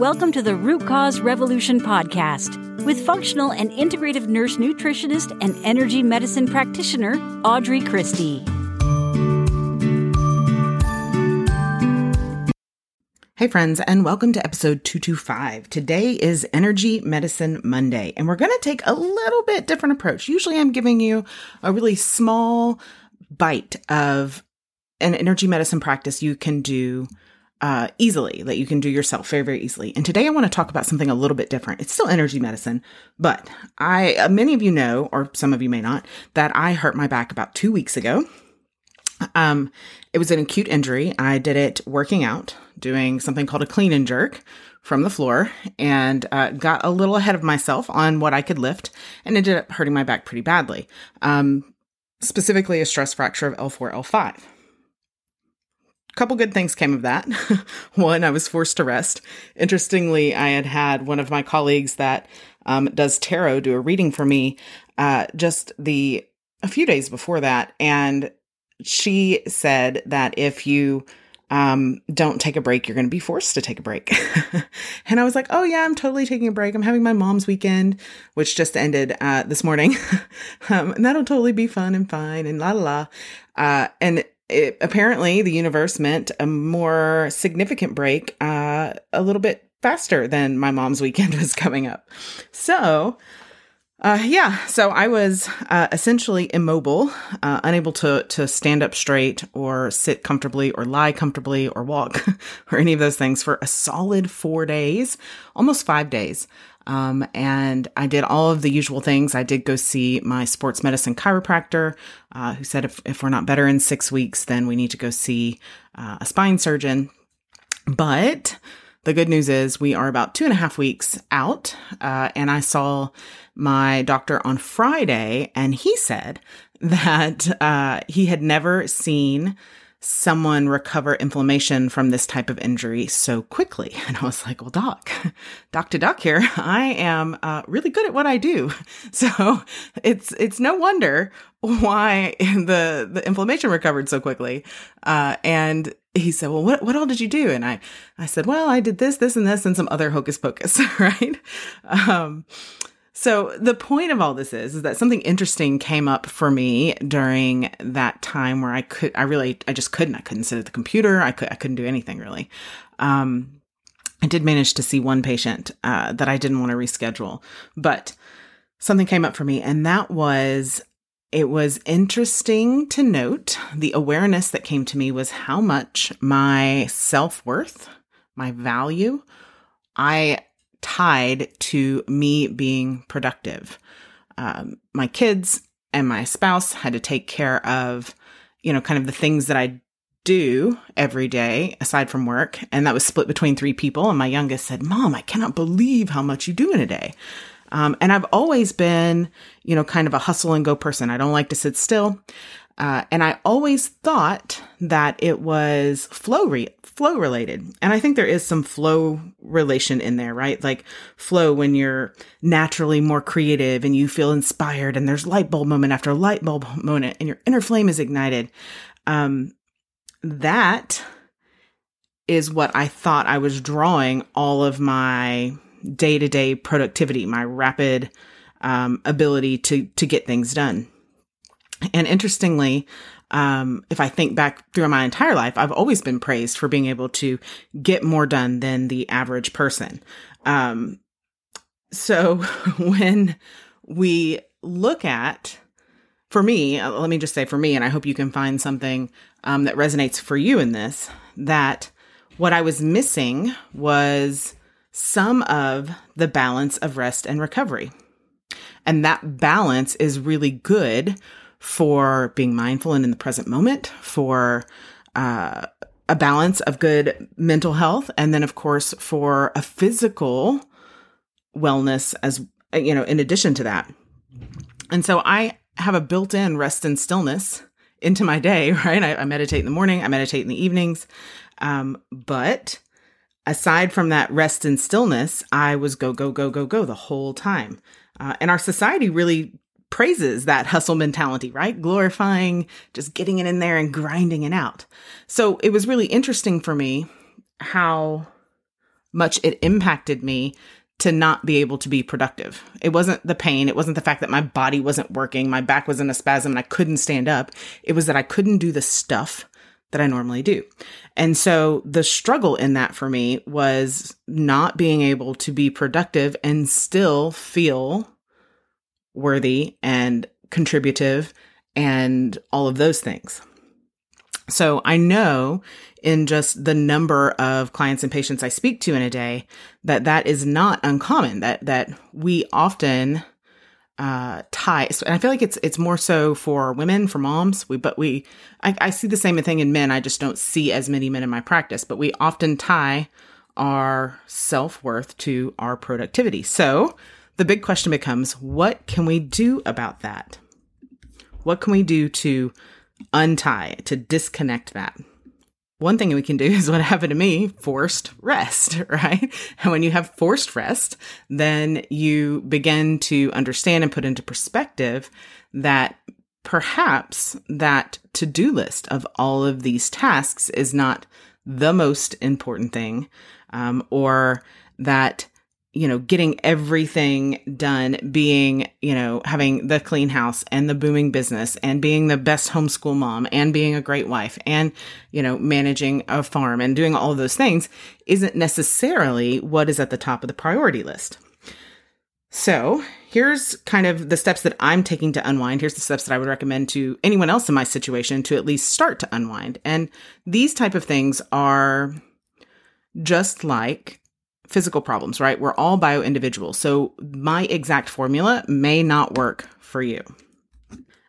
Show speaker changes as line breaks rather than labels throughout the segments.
Welcome to the Root Cause Revolution podcast with functional and integrative nurse nutritionist and energy medicine practitioner Audrey Christie.
Hey, friends, and welcome to episode 225. Today is Energy Medicine Monday, and we're going to take a little bit different approach. Usually, I'm giving you a really small bite of an energy medicine practice you can do uh, easily, that you can do yourself very, very easily. And today, I want to talk about something a little bit different. It's still energy medicine, but I, uh, many of you know, or some of you may not, that I hurt my back about two weeks ago. Um, it was an acute injury. I did it working out, doing something called a clean and jerk from the floor, and uh, got a little ahead of myself on what I could lift, and ended up hurting my back pretty badly. Um, specifically, a stress fracture of L4, L5. Couple good things came of that. one, I was forced to rest. Interestingly, I had had one of my colleagues that um, does tarot do a reading for me uh, just the a few days before that, and she said that if you um, don't take a break, you're going to be forced to take a break. and I was like, oh, yeah, I'm totally taking a break. I'm having my mom's weekend, which just ended uh, this morning. um, and that'll totally be fun and fine and la la la. Uh, and it, apparently, the universe meant a more significant break uh, a little bit faster than my mom's weekend was coming up. So, uh, yeah, so I was uh, essentially immobile, uh, unable to to stand up straight or sit comfortably or lie comfortably or walk or any of those things for a solid four days, almost five days. Um, and I did all of the usual things. I did go see my sports medicine chiropractor, uh, who said if, if we're not better in six weeks, then we need to go see uh, a spine surgeon. But the good news is we are about two and a half weeks out, uh, and I saw my doctor on Friday, and he said that uh, he had never seen someone recover inflammation from this type of injury so quickly. And I was like, well, doc, doc to doc here, I am uh, really good at what I do. So it's, it's no wonder why the, the inflammation recovered so quickly. Uh, and he said, well, what, what all did you do? And I, I said, well, I did this, this, and this, and some other hocus pocus, right? Um, so the point of all this is, is that something interesting came up for me during that time where I could, I really, I just couldn't, I couldn't sit at the computer. I could, I couldn't do anything really. Um, I did manage to see one patient, uh, that I didn't want to reschedule, but something came up for me and that was, it was interesting to note the awareness that came to me was how much my self worth, my value, I tied to me being productive. Um, my kids and my spouse had to take care of, you know, kind of the things that I do every day aside from work. And that was split between three people. And my youngest said, Mom, I cannot believe how much you do in a day. Um, and I've always been, you know, kind of a hustle and go person. I don't like to sit still. Uh, and I always thought that it was flow re- flow related. And I think there is some flow relation in there, right? Like flow when you're naturally more creative and you feel inspired and there's light bulb moment after light bulb moment and your inner flame is ignited. Um, that is what I thought I was drawing all of my day to day productivity, my rapid um, ability to to get things done. And interestingly, um, if I think back through my entire life, I've always been praised for being able to get more done than the average person. Um, so when we look at, for me, uh, let me just say for me, and I hope you can find something um, that resonates for you in this, that what I was missing was some of the balance of rest and recovery. And that balance is really good for being mindful and in the present moment, for uh, a balance of good mental health, and then, of course, for a physical wellness as you know, in addition to that. And so I have a built in rest and stillness into my day, right? I, I, meditate in the morning, I meditate in the evenings. Um, but aside from that rest and stillness, I was go, go, go, go, go the whole time. Uh, and our society really praises that hustle mentality, right? Glorifying just getting it in there and grinding it out. So it was really interesting for me how much it impacted me to not be able to be productive. It wasn't the pain. It wasn't the fact that my body wasn't working. My back was in a spasm and I couldn't stand up. It was that I couldn't do the stuff that I normally do. And so the struggle in that for me was not being able to be productive and still feel worthy and contributive and all of those things. So I know in just the number of clients and patients I speak to in a day that that is not uncommon that that we often uh, tie, and I feel like it's it's more so for women, for moms. We, but we, I, I see the same thing in men. I just don't see as many men in my practice. But we often tie our self worth to our productivity. So the big question becomes, what can we do about that? What can we do to untie, to disconnect that? one thing we can do is what happened to me forced rest, right? And when you have forced rest, then you begin to understand and put into perspective that perhaps that to do list of all of these tasks is not the most important thing, um, or that you know, getting everything done, being, you know, having the clean house and the booming business and being the best homeschool mom and being a great wife and, you know, managing a farm and doing all those things isn't necessarily what is at the top of the priority list. So here's kind of the steps that I'm taking to unwind. Here's the steps that I would recommend to anyone else in my situation to at least start to unwind. And these type of things are just like physical problems, right? We're all bio individuals. So my exact formula may not work for you.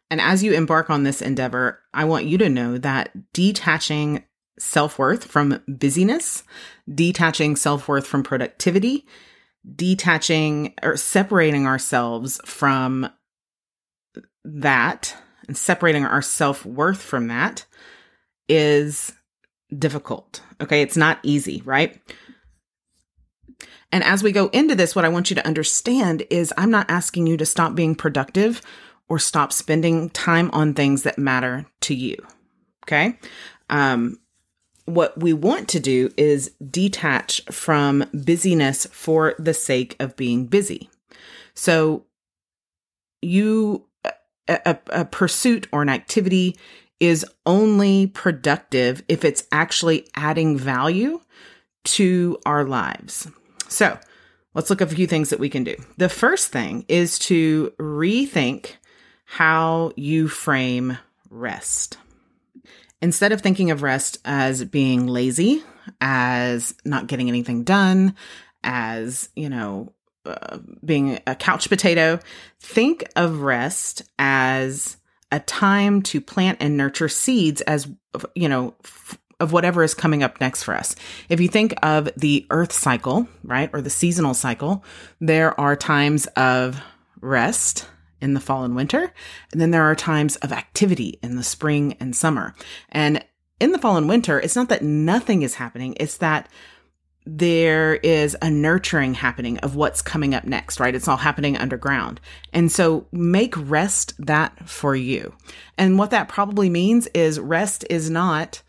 And as you embark on this endeavor, I want you to know that detaching self worth from busyness, detaching self worth from productivity, detaching or separating ourselves from that and separating our self worth from that is difficult. Okay. It's not easy, right? And as we go into this, what I want you to understand is I'm not asking you to stop being productive or stop spending time on things that matter to you. Okay. Um, what we want to do is detach from busyness for the sake of being busy. So you, a, a pursuit or an activity is only productive if it's actually adding value to our lives. So let's look at a few things that we can do. The first thing is to rethink how you frame rest. Instead of thinking of rest as being lazy, as not getting anything done, as, you know, uh, being a couch potato, think of rest as a time to plant and nurture seeds as, you know, f- of whatever is coming up next for us. If you think of the earth cycle, right, or the seasonal cycle, there are times of rest in the fall and winter, and then there are times of activity in the spring and summer. And in the fall and winter, it's not that nothing is happening, it's that there is a nurturing happening of what's coming up next, right? It's all happening underground. And so make rest that for you. And what that probably means is rest is not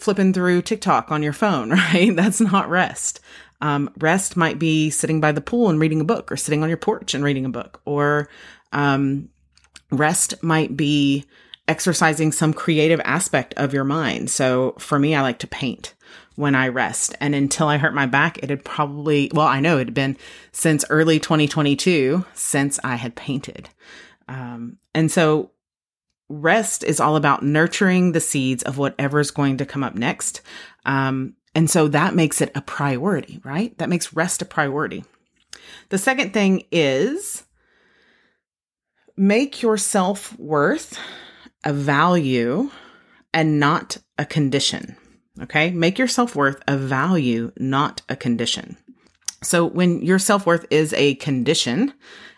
flipping through TikTok on your phone, right? That's not rest. Um, rest might be sitting by the pool and reading a book or sitting on your porch and reading a book or, um, rest might be exercising some creative aspect of your mind. So for me, I like to paint when I rest. And until I hurt my back, it had probably, well, I know it had been since early 2022 since I had painted. Um, and so rest is all about nurturing the seeds of whatever is going to come up next. Um, and so that makes it a priority, right? That makes rest a priority. The second thing is make your self worth a value and not a condition. Okay. Make your self worth a value, not a condition. So when your self worth is a condition,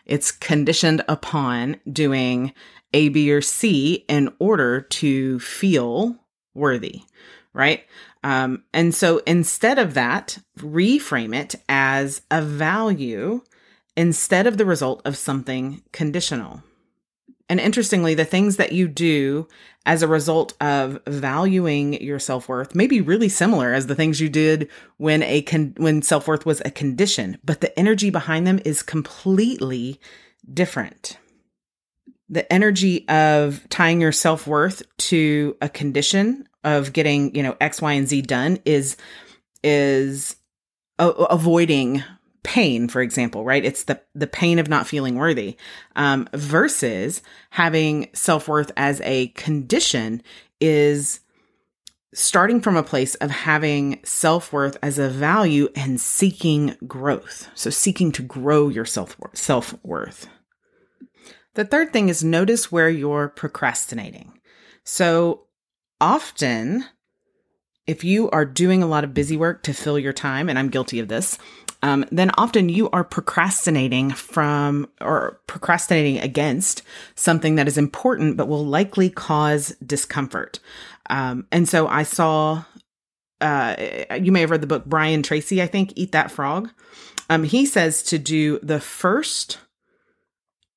it's conditioned upon doing a, B, or C in order to feel worthy, right? Um, and so instead of that, reframe it as a value instead of the result of something conditional. And interestingly, the things that you do as a result of valuing your self-worth may be really similar as the things you did when a con- when self-worth was a condition, but the energy behind them is completely different. The energy of tying your self-worth to a condition of getting, you know, X, Y, and Z done is is a- avoiding pain, for example, right? It's the, the pain of not feeling worthy, um, versus having self worth as a condition is starting from a place of having self worth as a value and seeking growth. So seeking to grow your self self worth. The third thing is notice where you're procrastinating. So often, if you are doing a lot of busy work to fill your time, and I'm guilty of this, um, then often you are procrastinating from or procrastinating against something that is important but will likely cause discomfort. Um, and so I saw, uh, you may have read the book Brian Tracy, I think, Eat That Frog. Um, he says to do the first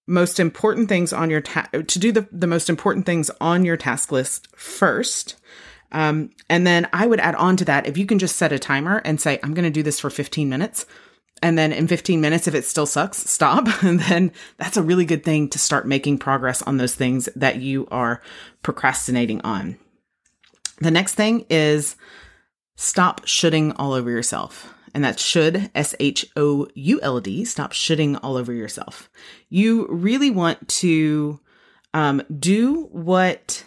most important things on your ta- to do the, the most important things on your task list first um, and then I would add on to that if you can just set a timer and say, I'm going to do this for 15 minutes. And then in 15 minutes, if it still sucks, stop. And then that's a really good thing to start making progress on those things that you are procrastinating on. The next thing is stop shoulding all over yourself. And that should, S H O U L D, stop shoulding all over yourself. You really want to um, do what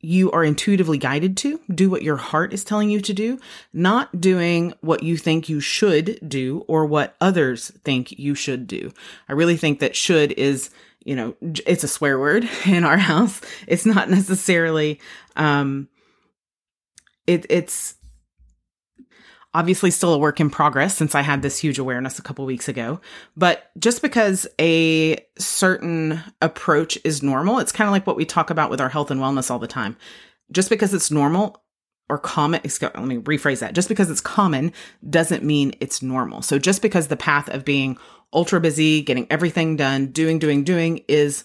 you are intuitively guided to. Do what your heart is telling you to do, not doing what you think you should do or what others think you should do. I really think that should is, you know, it's a swear word in our house. It's not necessarily, um, it, it's obviously still a work in progress since I had this huge awareness a couple weeks ago. But just because a certain approach is normal, it's kind of like what we talk about with our health and wellness all the time. Just because it's normal or common, let me rephrase that. Just because it's common doesn't mean it's normal. So just because the path of being ultra busy, getting everything done, doing, doing, doing is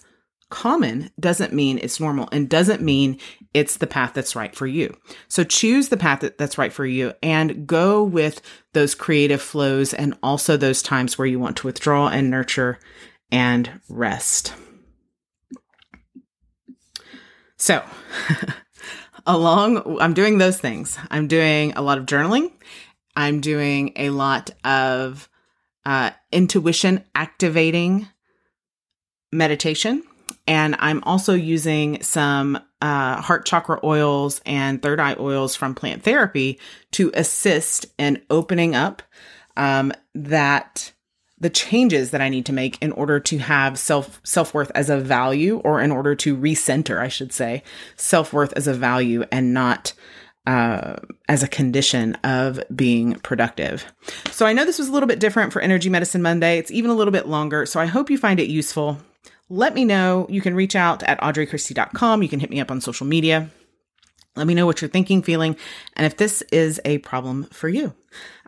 common doesn't mean it's normal and doesn't mean it's the path that's right for you. So choose the path that's right for you and go with those creative flows and also those times where you want to withdraw and nurture and rest. So, along, I'm doing those things. I'm doing a lot of journaling. I'm doing a lot of uh, intuition activating meditation. And I'm also using some uh, heart chakra oils and third eye oils from plant therapy to assist in opening up um, that the changes that I need to make in order to have self self worth as a value, or in order to recenter, I should say, self worth as a value and not uh, as a condition of being productive. So I know this was a little bit different for Energy Medicine Monday. It's even a little bit longer. So I hope you find it useful let me know. You can reach out at audreychristie.com. You can hit me up on social media. Let me know what you're thinking, feeling, and if this is a problem for you.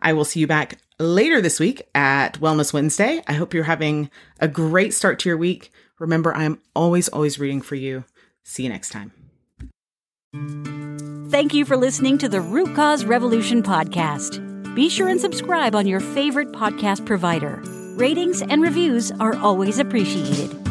I will see you back later this week at Wellness Wednesday. I hope you're having a great start to your week. Remember, I'm always, always rooting for you. See you next time.
Thank you for listening to the Root Cause Revolution podcast. Be sure and subscribe on your favorite podcast provider. Ratings and reviews are always appreciated.